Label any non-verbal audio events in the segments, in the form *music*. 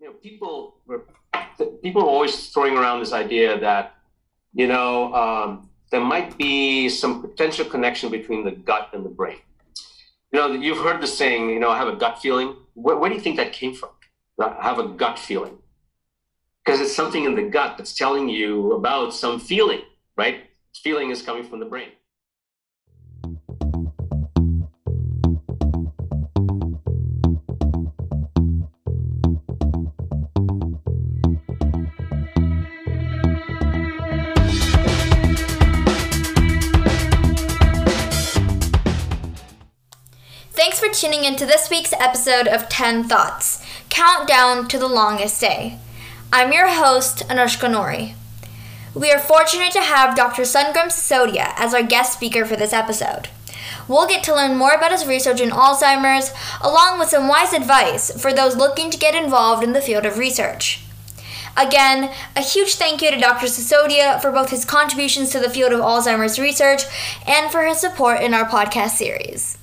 you know, people were people are always throwing around this idea that you know um, there might be some potential connection between the gut and the brain. You know, you've heard the saying, you know, I have a gut feeling. Where, where do you think that came from? I have a gut feeling because it's something in the gut that's telling you about some feeling, right? Feeling is coming from the brain. Tuning into this week's episode of 10 Thoughts Countdown to the Longest Day. I'm your host, Anushka Nori. We are fortunate to have Dr. Sangram Sisodia as our guest speaker for this episode. We'll get to learn more about his research in Alzheimer's, along with some wise advice for those looking to get involved in the field of research. Again, a huge thank you to Dr. Sisodia for both his contributions to the field of Alzheimer's research and for his support in our podcast series.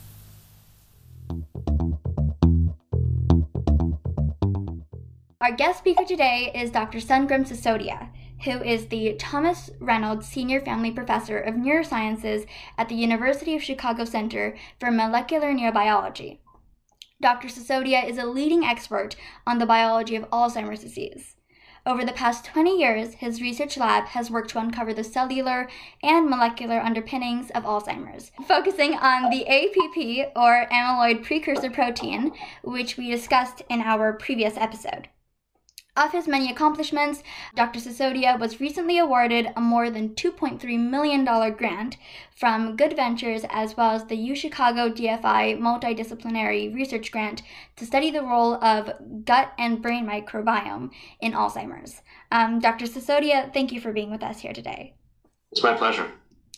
Our guest speaker today is Dr. Sangram Sisodia, who is the Thomas Reynolds Senior Family Professor of Neurosciences at the University of Chicago Center for Molecular Neurobiology. Dr. Sisodia is a leading expert on the biology of Alzheimer's disease. Over the past 20 years, his research lab has worked to uncover the cellular and molecular underpinnings of Alzheimer's, focusing on the APP or amyloid precursor protein, which we discussed in our previous episode. Of his many accomplishments, Dr. Sisodia was recently awarded a more than $2.3 million grant from Good Ventures as well as the UChicago DFI Multidisciplinary Research Grant to study the role of gut and brain microbiome in Alzheimer's. Um, Dr. Sisodia, thank you for being with us here today. It's my pleasure.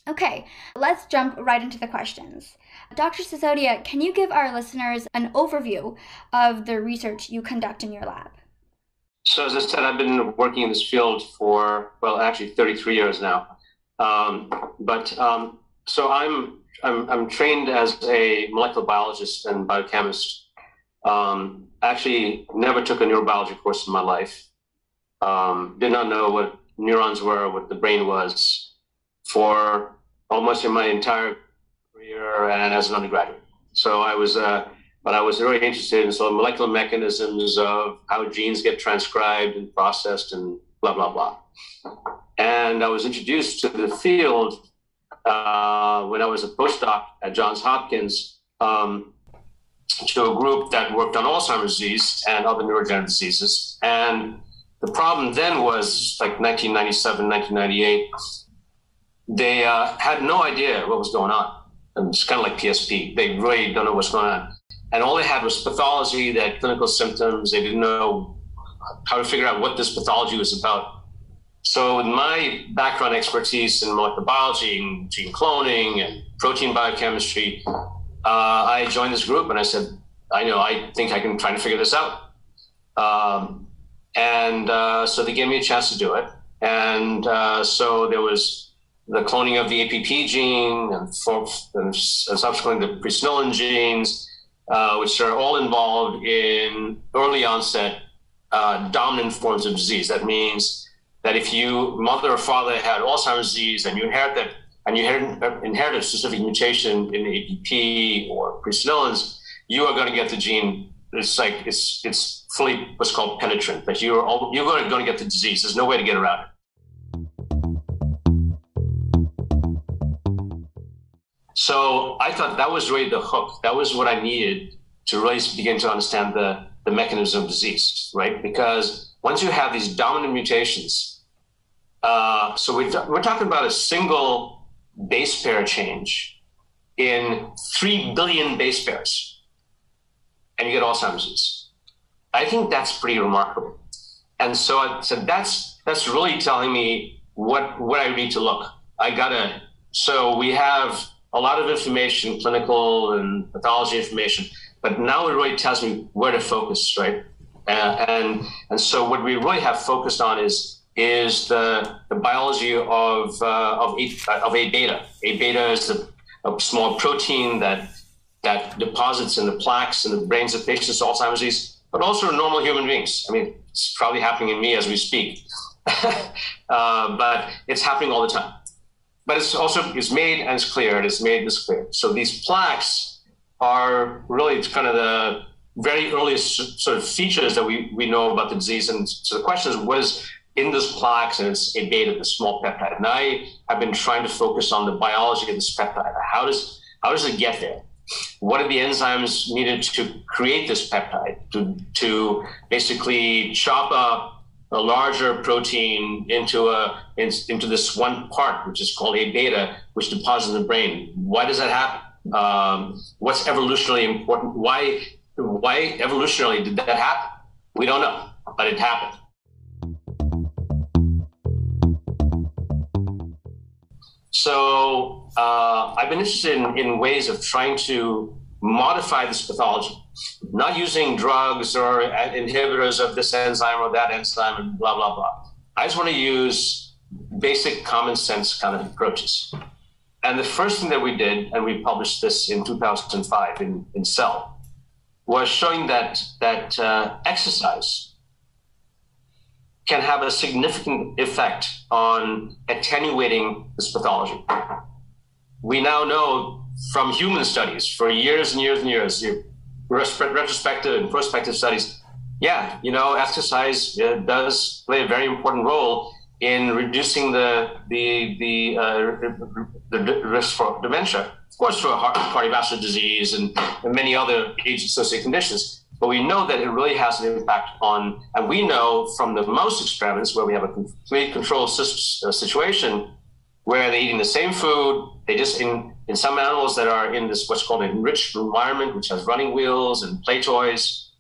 Okay, let's jump right into the questions. Dr. Sisodia, can you give our listeners an overview of the research you conduct in your lab? So as I said, I've been working in this field for well, actually 33 years now. Um, but um, so I'm, I'm I'm trained as a molecular biologist and biochemist. Um, actually, never took a neurobiology course in my life. Um, did not know what neurons were, what the brain was, for almost in my entire career and as an undergraduate. So I was. Uh, but I was very interested in sort of molecular mechanisms of how genes get transcribed and processed and blah, blah, blah. And I was introduced to the field uh, when I was a postdoc at Johns Hopkins um, to a group that worked on Alzheimer's disease and other neurodegenerative diseases. And the problem then was like 1997, 1998, they uh, had no idea what was going on. And it's kind of like PSP. They really don't know what's going on and all they had was pathology, they had clinical symptoms. They didn't know how to figure out what this pathology was about. So, with my background expertise in molecular biology and gene cloning and protein biochemistry, uh, I joined this group and I said, I know, I think I can try to figure this out. Um, and uh, so they gave me a chance to do it. And uh, so there was the cloning of the APP gene and, for, and subsequently the presenilin genes uh, which are all involved in early onset uh, dominant forms of disease. That means that if you mother or father had Alzheimer's disease and you inherit that and you inherit, a specific mutation in APP or presenilins, you are going to get the gene. It's like it's it's fully what's called penetrant. That you're all, you're going to get the disease. There's no way to get around it. So I thought that was really the hook. That was what I needed to really begin to understand the, the mechanism of disease, right? Because once you have these dominant mutations, uh, so we we're talking about a single base pair change in 3 billion base pairs, and you get Alzheimer's disease. I think that's pretty remarkable. And so I said, that's, that's really telling me what, what I need to look. I gotta, so we have a lot of information, clinical and pathology information, but now it really tells me where to focus, right? Uh, and and so what we really have focused on is is the, the biology of uh, of a, of a beta. A beta is a, a small protein that that deposits in the plaques in the brains of patients with Alzheimer's disease. but also in normal human beings. I mean, it's probably happening in me as we speak, *laughs* uh, but it's happening all the time. But it's also it's made and it's cleared. It's made and it's cleared. So these plaques are really kind of the very earliest sort of features that we, we know about the disease. And so the question is, what is in this plaques and it's a beta, the small peptide. And I have been trying to focus on the biology of this peptide. How does how does it get there? What are the enzymes needed to create this peptide to to basically chop up a larger protein into a into this one part, which is called A beta, which deposits in the brain. Why does that happen? Um, what's evolutionarily important? Why why evolutionarily did that happen? We don't know, but it happened. So uh, I've been interested in, in, ways of trying to modify this pathology, not using drugs or inhibitors of this enzyme or that enzyme and blah, blah, blah. I just want to use basic common sense kind of approaches. And the first thing that we did, and we published this in 2005 in, in Cell, was showing that, that uh, exercise can have a significant effect on attenuating this pathology. We now know from human studies for years and years and years, retrospective and prospective studies, yeah, you know, exercise uh, does play a very important role in reducing the the the, uh, the risk for dementia, of course, for heart, cardiovascular disease and, and many other age-associated conditions. But we know that it really has an impact on, and we know from the most experiments where we have a complete control uh, situation where they're eating the same food, they just in in some animals that are in this what's called an enriched environment, which has running wheels and play toys.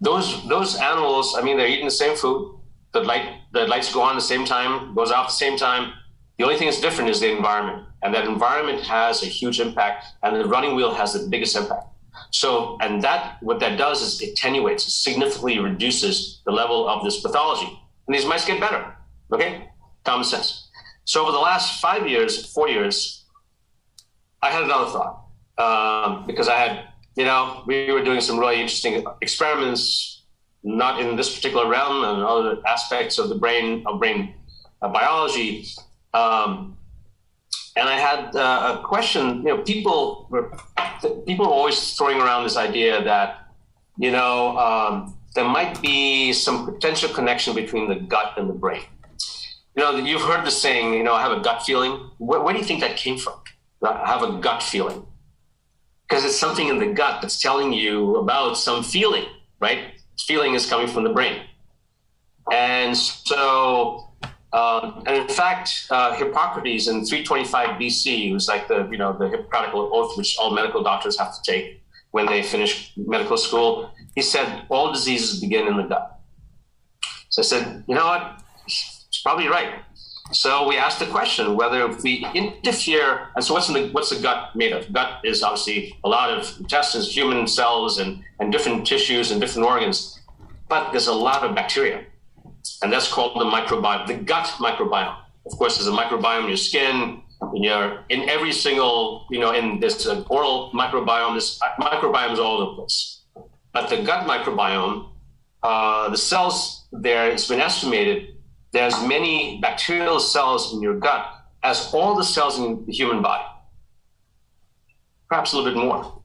Those those animals, I mean, they're eating the same food. The light the lights go on the same time, goes off the same time. The only thing that's different is the environment, and that environment has a huge impact, and the running wheel has the biggest impact. So, and that, what that does is attenuates, significantly reduces the level of this pathology. And these mice get better. Okay? Common sense. So, over the last five years, four years, I had another thought. Um, because I had, you know, we were doing some really interesting experiments, not in this particular realm and other aspects of the brain, of brain uh, biology. Um, and I had uh, a question. You know, people were people are always throwing around this idea that you know um, there might be some potential connection between the gut and the brain. You know, you've heard the saying. You know, I have a gut feeling. Where, where do you think that came from? Have a gut feeling because it's something in the gut that's telling you about some feeling, right? Feeling is coming from the brain, and so um, and in fact, uh, Hippocrates in 325 BC was like the you know the Hippocratic oath which all medical doctors have to take when they finish medical school. He said all diseases begin in the gut. So I said, you know what, it's probably right. So we asked the question whether if we interfere, and so what's the what's the gut made of? Gut is obviously a lot of intestines, human cells, and and different tissues and different organs, but there's a lot of bacteria and that's called the microbiome, the gut microbiome. Of course, there's a microbiome in your skin, in your in every single you know in this uh, oral microbiome. This microbiome is all over the place, but the gut microbiome, uh, the cells there, it's been estimated there's many bacterial cells in your gut as all the cells in the human body, perhaps a little bit more.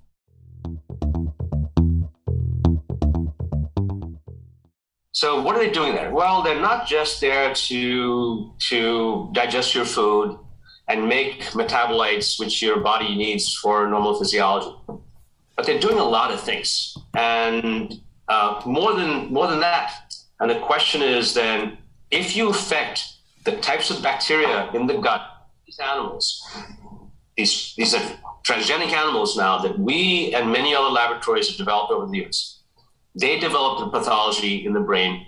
So what are they doing there? Well, they're not just there to to digest your food and make metabolites which your body needs for normal physiology, but they're doing a lot of things, and uh, more than more than that. And the question is then, if you affect the types of bacteria in the gut, these animals, these these are transgenic animals now that we and many other laboratories have developed over the years they developed a pathology in the brain,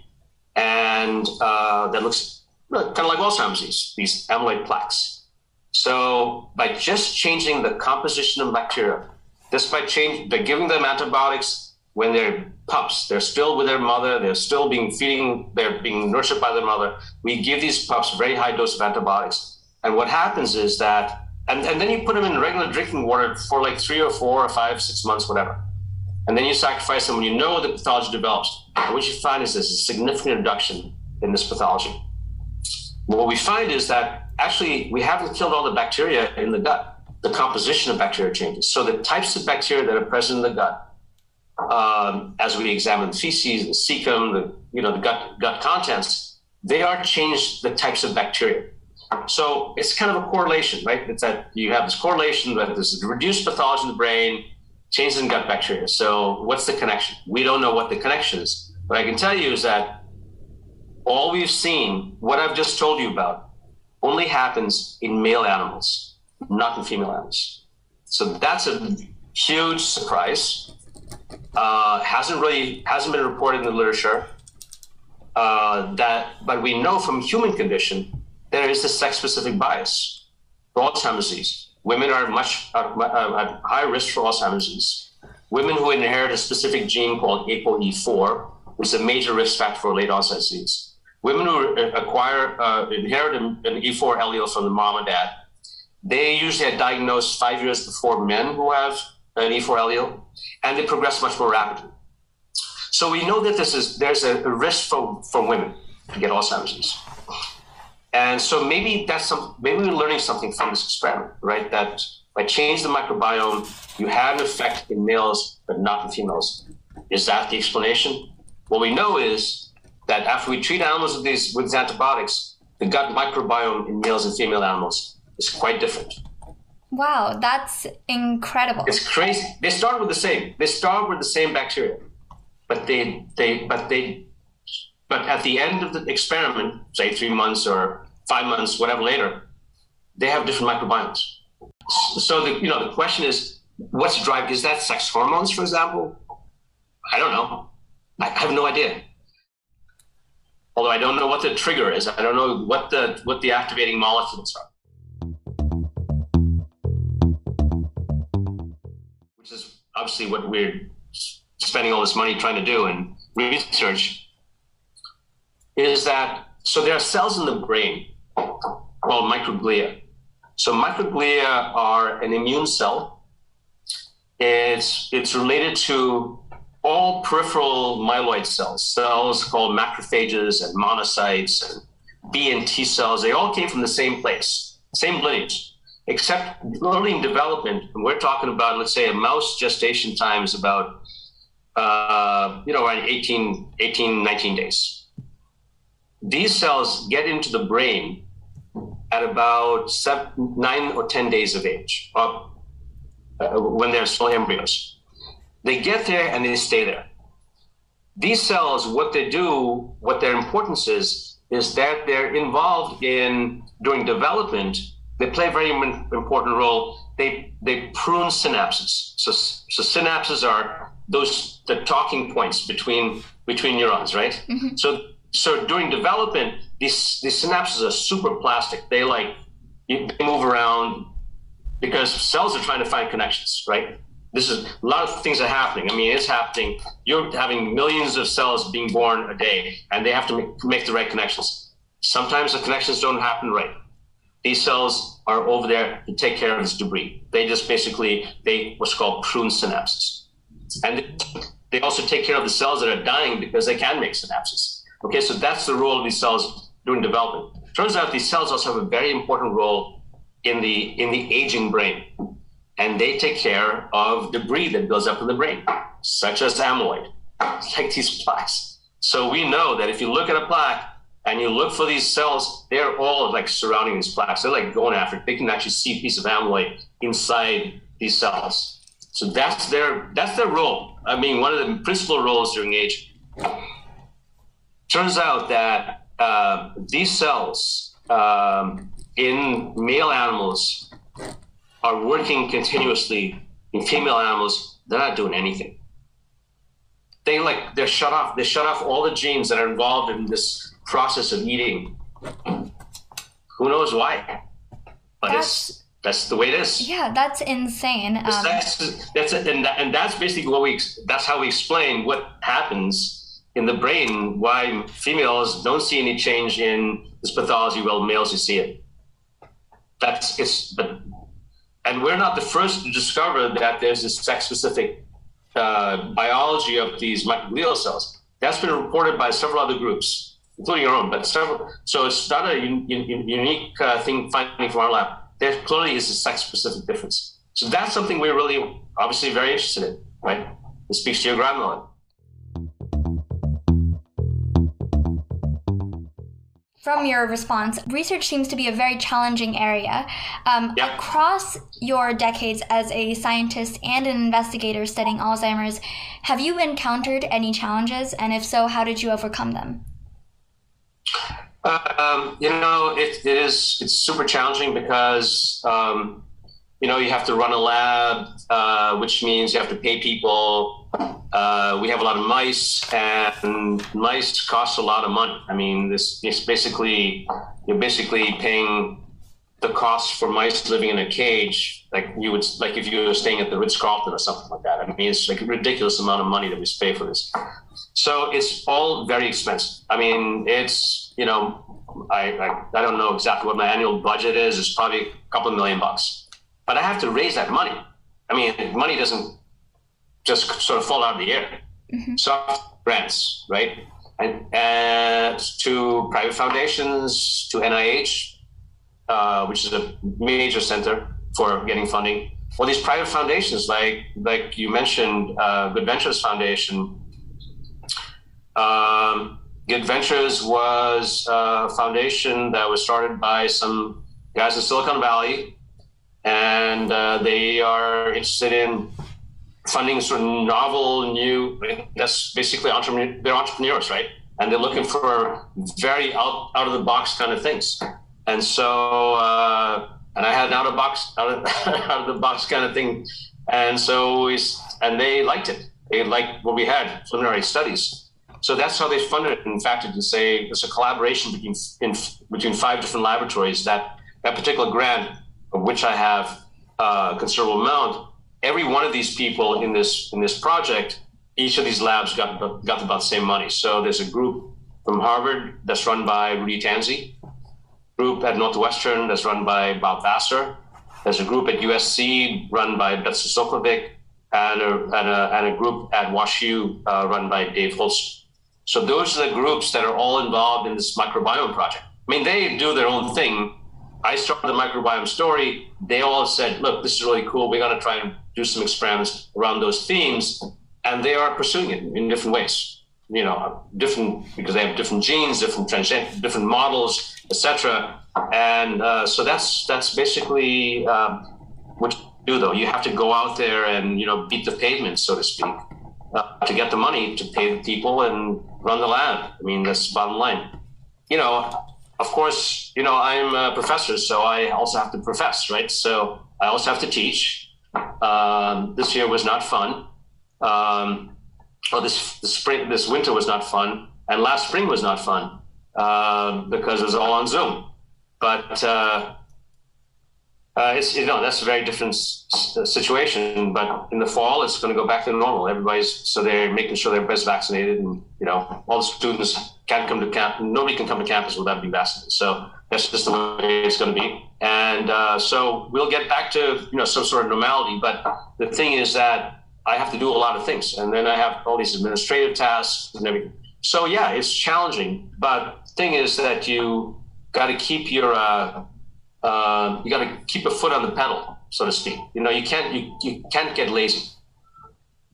and uh, that looks kind of like Alzheimer's disease, these amyloid plaques. So by just changing the composition of bacteria, just by change, by giving them antibiotics when they're pups, they're still with their mother, they're still being feeding, they're being nurtured by their mother. We give these pups very high dose of antibiotics, and what happens is that, and, and then you put them in regular drinking water for like three or four or five, six months, whatever and then you sacrifice them when you know the pathology develops. And what you find is there's a significant reduction in this pathology. What we find is that actually we haven't killed all the bacteria in the gut. The composition of bacteria changes. So the types of bacteria that are present in the gut, um, as we examine feces, the cecum, the you know the gut gut contents, they are changed the types of bacteria. So it's kind of a correlation, right? It's that you have this correlation that there's reduced pathology in the brain, changes in gut bacteria. So what's the connection? We don't know what the connection is. What I can tell you is that all we've seen, what I've just told you about, only happens in male animals, not in female animals. So that's a huge surprise. Uh, hasn't really hasn't been reported in the literature. Uh, that, but we know from human condition there is a sex-specific bias for Alzheimer's disease. Women are much uh, at high risk for Alzheimer's disease. Women who inherit a specific gene called ApoE4, which is a major risk factor for late onset disease. Women who acquire uh, inherit an E4 allele from the mom and dad, they usually are diagnosed five years before men who have an E4 allele, and they progress much more rapidly. So we know that this is there's a, risk for, for women to get Alzheimer's disease. And so maybe that's some maybe we're learning something from this experiment, right? That by changing the microbiome, you have an effect in males but not in females. Is that the explanation? What we know is that after we treat animals with these with these antibiotics, the gut microbiome in males and female animals is quite different. Wow, that's incredible. It's crazy. They start with the same. They start with the same bacteria, but they they but they but at the end of the experiment, say three months or five months, whatever later, they have different microbiomes. So the you know the question is, what's driving? Is that sex hormones, for example? I don't know. I have no idea. Although I don't know what the trigger is, I don't know what the what the activating molecules are. Obviously what we're spending all this money trying to do in research is that so there are cells in the brain called microglia. So microglia are an immune cell. It's it's related to all peripheral myeloid cells, cells called macrophages and monocytes and B and T cells. They all came from the same place, same lineage, except early in development. And we're talking about, let's say, a mouse gestation time is about, uh, you know, around 18, 18, 19 days these cells get into the brain at about seven, nine or 10 days of age, uh, when they're still embryos. They get there and they stay there. These cells, what they do, what their importance is, is that they're involved in, during development, they play a very important role. They, they prune synapses. So, so synapses are those the talking points between between neurons, right? Mm-hmm. So so during development, these these synapses are super plastic. They like they move around because cells are trying to find connections, right? This is a lot of things are happening. I mean, it's happening. You're having millions of cells being born a day, and they have to make, make the right connections. Sometimes the connections don't happen right. These cells are over there to take care of this debris. They just basically they what's called prune synapses, and they also take care of the cells that are dying because they can make synapses. Okay, so that's the role of these cells during development. Turns out these cells also have a very important role in the in the aging brain, and they take care of debris that builds up in the brain, such as amyloid, *laughs* like these plaques. So we know that if you look at a plaque and you look for these cells, they're all like surrounding these plaques. They're like going after it. They can actually see a piece of amyloid inside these cells. So that's their that's their role. I mean, one of the principal roles during age. Turns out that uh, these cells um, in male animals are working continuously. In female animals, they're not doing anything. They like they're shut off. They shut off all the genes that are involved in this process of eating. Who knows why? But that's, it's that's the way it is. Yeah, that's insane. Um, that's that's and, that, and that's basically what we. That's how we explain what happens in the brain why females don't see any change in this pathology while males you see it. That's it's but and we're not the first to discover that there's this sex specific uh, biology of these microglial cells. That's been reported by several other groups, including your own, but several. So it's not a un, un, unique uh, thing finding from our lab. There clearly is a sex-specific difference. So that's something we're really, obviously, very interested in, right? It speaks to your grandmother. from your response, research seems to be a very challenging area. Um, yeah. Across your decades as a scientist and an investigator studying Alzheimer's, have you encountered any challenges? And if so, how did you overcome them? Um, you know, it, it is it's super challenging because um, you know you have to run a lab, uh, which means you have to pay people uh, we have a lot of mice, and mice cost a lot of money. I mean, this is basically you're basically paying the cost for mice living in a cage, like you would like if you were staying at the Ritz Carlton or something like that. I mean, it's like a ridiculous amount of money that we pay for this. So it's all very expensive. I mean, it's you know, I, I I don't know exactly what my annual budget is. It's probably a couple of million bucks, but I have to raise that money. I mean, money doesn't just sort of fall out of the air. Mm-hmm. Soft grants, right? And, and to private foundations, to NIH, uh, which is a major center for getting funding. Well, these private foundations, like like you mentioned, uh, Good Ventures Foundation. Um, Good Ventures was a foundation that was started by some guys in Silicon Valley, and uh, they are interested in funding sort of novel, new. That's basically entrepreneur. They're entrepreneurs, right? And they're looking for very out out of the box kind of things. And so, uh, and I had an out of box out *laughs* of, out of the box kind of thing. And so we and they liked it. They liked what we had preliminary studies. So that's how they funded it. In fact, to say it's a collaboration between in, between five different laboratories. That that particular grant, of which I have a considerable amount, every one of these people in this in this project, each of these labs got got about the same money. So there's a group from Harvard that's run by Rudy Tanzi, group at Northwestern that's run by Bob Vassar. There's a group at USC run by Betsy Sokolovic, and a, and a, and a group at WashU uh, run by Dave Holst. So those are the groups that are all involved in this microbiome project. I mean, they do their own thing. I started the microbiome story. They all said, look, this is really cool. We're going to try and do some experiments around those themes, and they are pursuing it in different ways. You know, different because they have different genes, different transgenic, different models, etc. And uh, so that's that's basically um, what you do. Though you have to go out there and you know beat the pavement, so to speak, uh, to get the money to pay the people and run the lab. I mean, that's the bottom line. You know, of course, you know I'm a professor, so I also have to profess, right? So I also have to teach um, this year was not fun. Um, well, this, this spring, this winter was not fun, and last spring was not fun uh, because it was all on Zoom. But uh, uh, it's you know that's a very different s- situation. But in the fall, it's going to go back to normal. Everybody's so they're making sure they're best vaccinated, and you know all the students can't come to camp. Nobody can come to campus without being vaccinated. So that's just the way it's going to be. And uh, so we'll get back to you know some sort of normality. But the thing is that I have to do a lot of things, and then I have all these administrative tasks and everything. So yeah, it's challenging. But thing is that you got to keep your uh, uh, you got to keep a foot on the pedal, so to speak. You know, you can't you, you can't get lazy.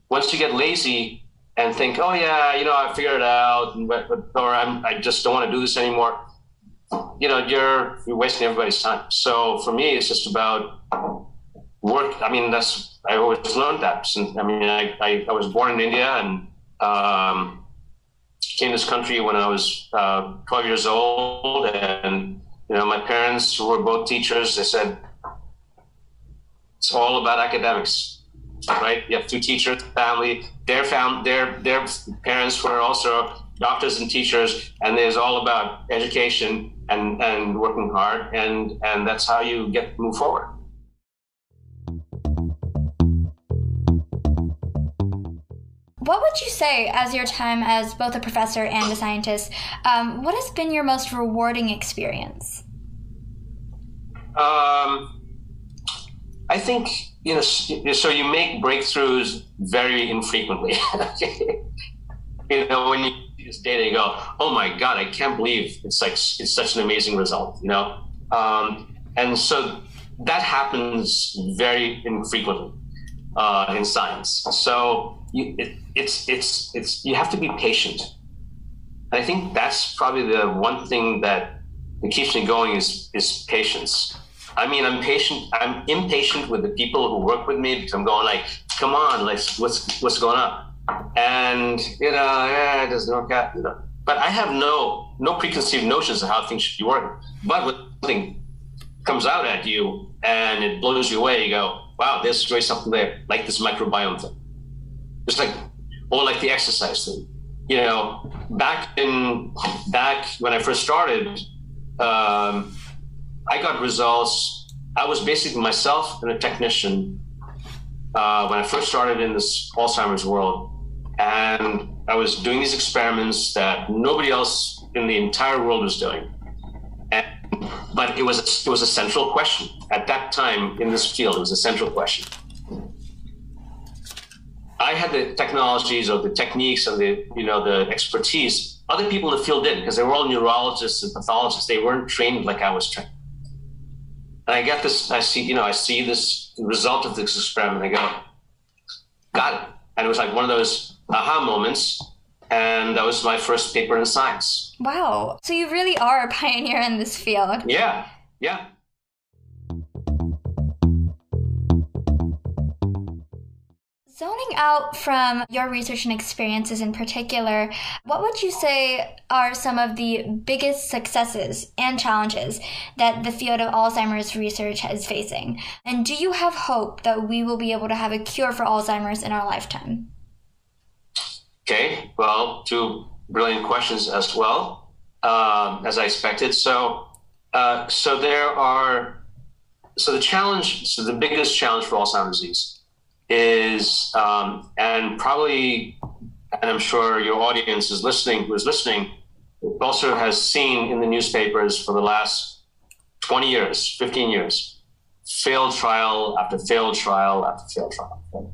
Once you get lazy and think, oh yeah, you know, I figured it out, or I'm, I just don't want to do this anymore you know, you're you're wasting everybody's time. So for me, it's just about work. I mean, that's I always learned that. Since I mean, I, I, I was born in India and um, came to this country when I was uh, 12 years old, and you know, my parents were both teachers. They said it's all about academics, right? You have two teachers, family. Their fam, their their parents were also doctors and teachers, and it's all about education and, and working hard, and, and that's how you get move forward. What would you say, as your time as both a professor and a scientist, um, what has been your most rewarding experience? Um, I think you know. So you make breakthroughs very infrequently. *laughs* you know, when you see this data, you go, "Oh my God, I can't believe it's like it's such an amazing result." You know, um, and so that happens very infrequently uh, in science. So you, it, it's it's it's you have to be patient. And I think that's probably the one thing that keeps me going is is patience. I mean, I'm patient. I'm impatient with the people who work with me because I'm going like, come on, like, what's what's going on? And you know, yeah, it doesn't work out. You know. But I have no no preconceived notions of how things should be working. But when something comes out at you and it blows you away, you go, wow, there's really something there, like this microbiome thing. It's like, or like the exercise thing. You know, back in back when I first started, um, I got results. I was basically myself and a technician uh, when I first started in this Alzheimer's world, and I was doing these experiments that nobody else in the entire world was doing. And, but it was a, it was a central question at that time in this field. It was a central question. I had the technologies or the techniques and the you know the expertise. Other people in the field didn't because they were all neurologists and pathologists. They weren't trained like I was trained. And I get this, I see, you know, I see this result of this experiment. I go, got it. And it was like one of those aha moments. And that was my first paper in science. Wow. So you really are a pioneer in this field. Yeah. Yeah. Zoning out from your research and experiences in particular, what would you say are some of the biggest successes and challenges that the field of Alzheimer's research is facing? And do you have hope that we will be able to have a cure for Alzheimer's in our lifetime? Okay, well, two brilliant questions as well, um, as I expected. So, uh, so there are, so the challenge, so the biggest challenge for Alzheimer's disease is, um, and probably, and I'm sure your audience is listening, who is listening, also has seen in the newspapers for the last 20 years, 15 years, failed trial after failed trial after failed trial.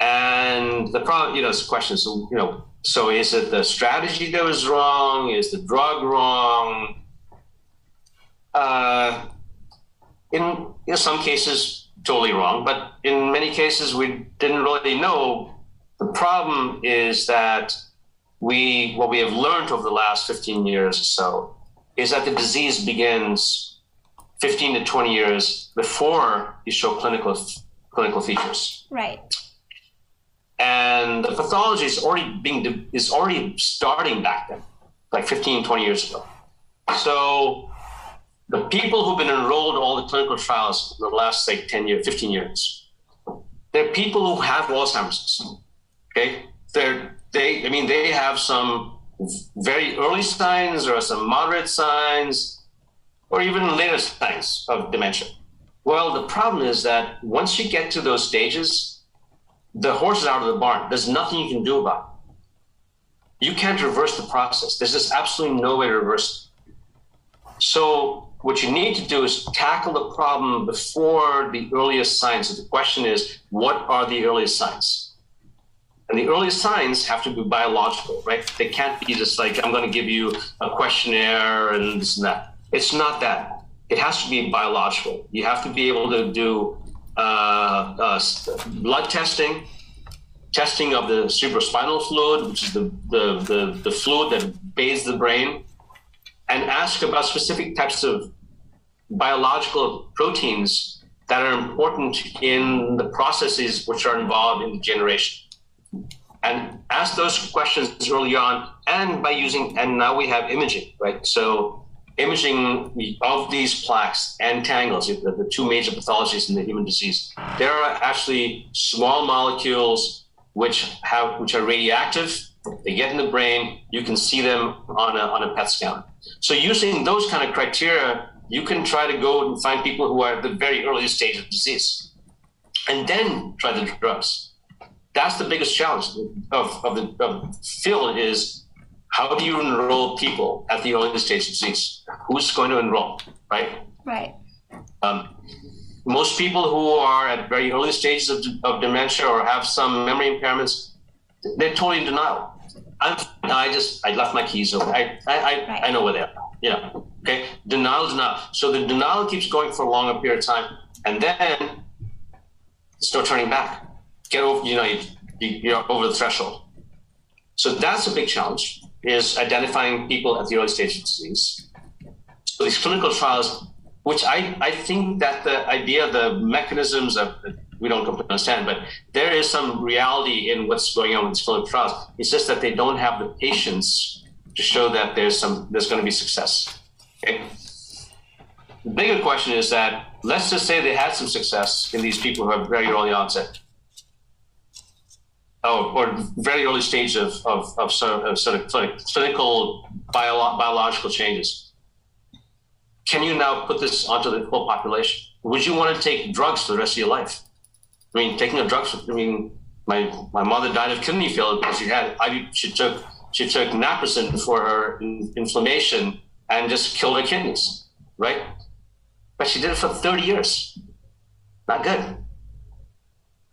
And the problem, you know, is question. So, you know, so is it the strategy that was wrong? Is the drug wrong? Uh, in, in some cases, totally wrong. But in many cases, we didn't really know. The problem is that we, what we have learned over the last 15 years or so, is that the disease begins 15 to 20 years before you show clinical clinical features. Right. And the pathology is already being is already starting back then, like 15, 20 years ago. So the people who've been enrolled in all the clinical trials in the last, say, 10 years, 15 years, they're people who have Alzheimer's. Okay? They're, they, I mean, they have some very early signs or some moderate signs or even later signs of dementia. Well, the problem is that once you get to those stages, the horse is out of the barn. There's nothing you can do about it. You can't reverse the process. There's just absolutely no way to reverse it. So what you need to do is tackle the problem before the earliest signs. So the question is, what are the earliest signs? And the earliest signs have to be biological, right? They can't be just like, I'm going to give you a questionnaire and this and that. It's not that. It has to be biological. You have to be able to do uh, uh, blood testing, testing of the cerebrospinal fluid, which is the, the, the, the fluid that bathes the brain and ask about specific types of biological proteins that are important in the processes which are involved in degeneration. And ask those questions early on, and by using, and now we have imaging, right? So, imaging of these plaques and tangles, the, the two major pathologies in the human disease, there are actually small molecules which have which are radioactive they get in the brain, you can see them on a, on a PET scan. So using those kind of criteria, you can try to go and find people who are at the very earliest stage of disease and then try the drugs. That's the biggest challenge of, of the of field is how do you enroll people at the earliest stage of disease? Who's going to enroll, right? Right. Um, most people who are at very early stages of, of dementia or have some memory impairments, they're totally in denial. I'm, I just I left my keys over. I I, I, right. I know where they are. Yeah. okay. Denial, denial. So the denial keeps going for a longer period of time, and then there's no turning back. Get over. You know, you, you're over the threshold. So that's a big challenge. Is identifying people at the early stage of disease. So these clinical trials, which I I think that the idea, the mechanisms of we don't completely understand, but there is some reality in what's going on with these clinical trials. It's just that they don't have the patience to show that there's some there's going to be success. Okay. The bigger question is that let's just say they had some success in these people who have very early onset. Oh, or very early stage of, of, of sort of, sort of clinical bio, biological changes. Can you now put this onto the whole population? Would you want to take drugs for the rest of your life? I mean, taking a drug. I mean, my my mother died of kidney failure because she had I, she took she took naproxen for her inflammation and just killed her kidneys, right? But she did it for 30 years. Not good.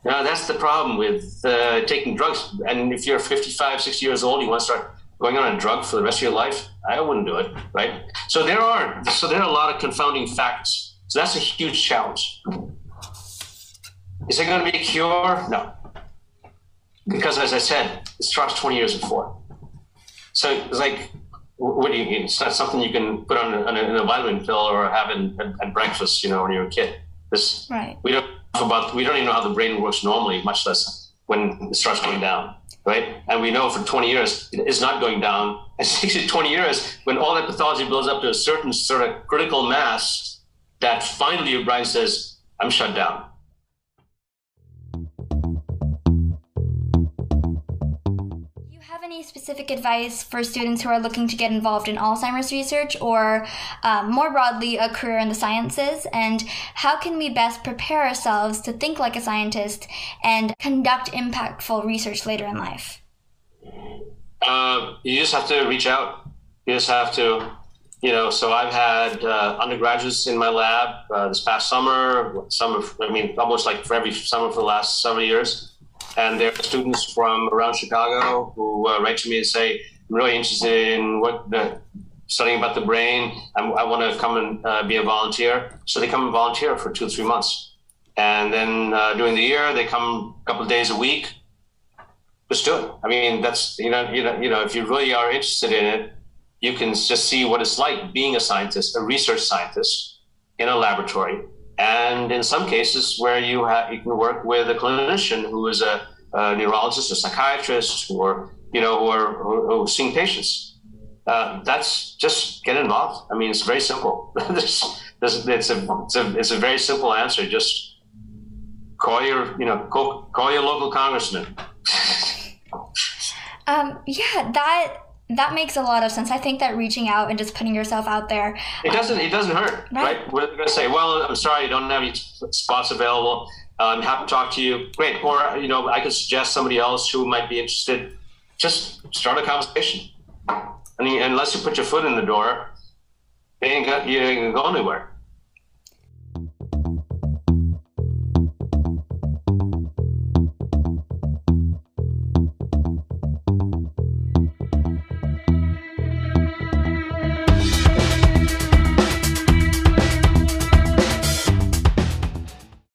Now that's the problem with uh, taking drugs. And if you're 55, 60 years old, you want to start going on a drug for the rest of your life. I wouldn't do it, right? So there are so there are a lot of confounding facts. So that's a huge challenge. Is it going to be a cure? No. Because as I said, it starts 20 years before. So it's like, what do you mean? It's not something you can put on a, on a, in a vitamin pill or have in, at, at, breakfast, you know, when you're a kid. This, right. We don't about, we don't even know how the brain works normally, much less when it starts going down, right? And we know for 20 years it's not going down. *laughs* And 60 20 years, when all that pathology builds up to a certain sort of critical mass, that finally your brain says, I'm shut down. Any specific advice for students who are looking to get involved in Alzheimer's research or um, more broadly a career in the sciences? And how can we best prepare ourselves to think like a scientist and conduct impactful research later in life? Uh, you just have to reach out. You just have to, you know. So I've had uh, undergraduates in my lab uh, this past summer, summer. I mean, almost like for every summer for the last several years and there are students from around Chicago who uh, write to me and say, I'm really interested in what the studying about the brain. I'm, i want to come and uh, be a volunteer. So they come and volunteer for two, three months. And then uh, during the year, they come a couple of days a week. Just do it. I mean, that's, you know, you know, you know, if you really are interested in it, you can just see what it's like being a scientist, a research scientist in a laboratory and in some cases where you have you can work with a clinician who is a, a neurologist, a psychiatrist, or you know, who are, seeing patients. Uh, that's just get involved. I mean, it's very simple. *laughs* it's, a, it's, a, it's a very simple answer. Just call your, you know, call, call your local congressman. *laughs* um, yeah, that that makes a lot of sense. I think that reaching out and just putting yourself out there. It doesn't. It doesn't hurt, right? right? We're going to say, "Well, I'm sorry, I don't have any spots available. Uh, I'm happy to talk to you." Great. Or you know, I could suggest somebody else who might be interested. Just start a conversation. I mean, unless you put your foot in the door, you ain't, got, you ain't going to go anywhere.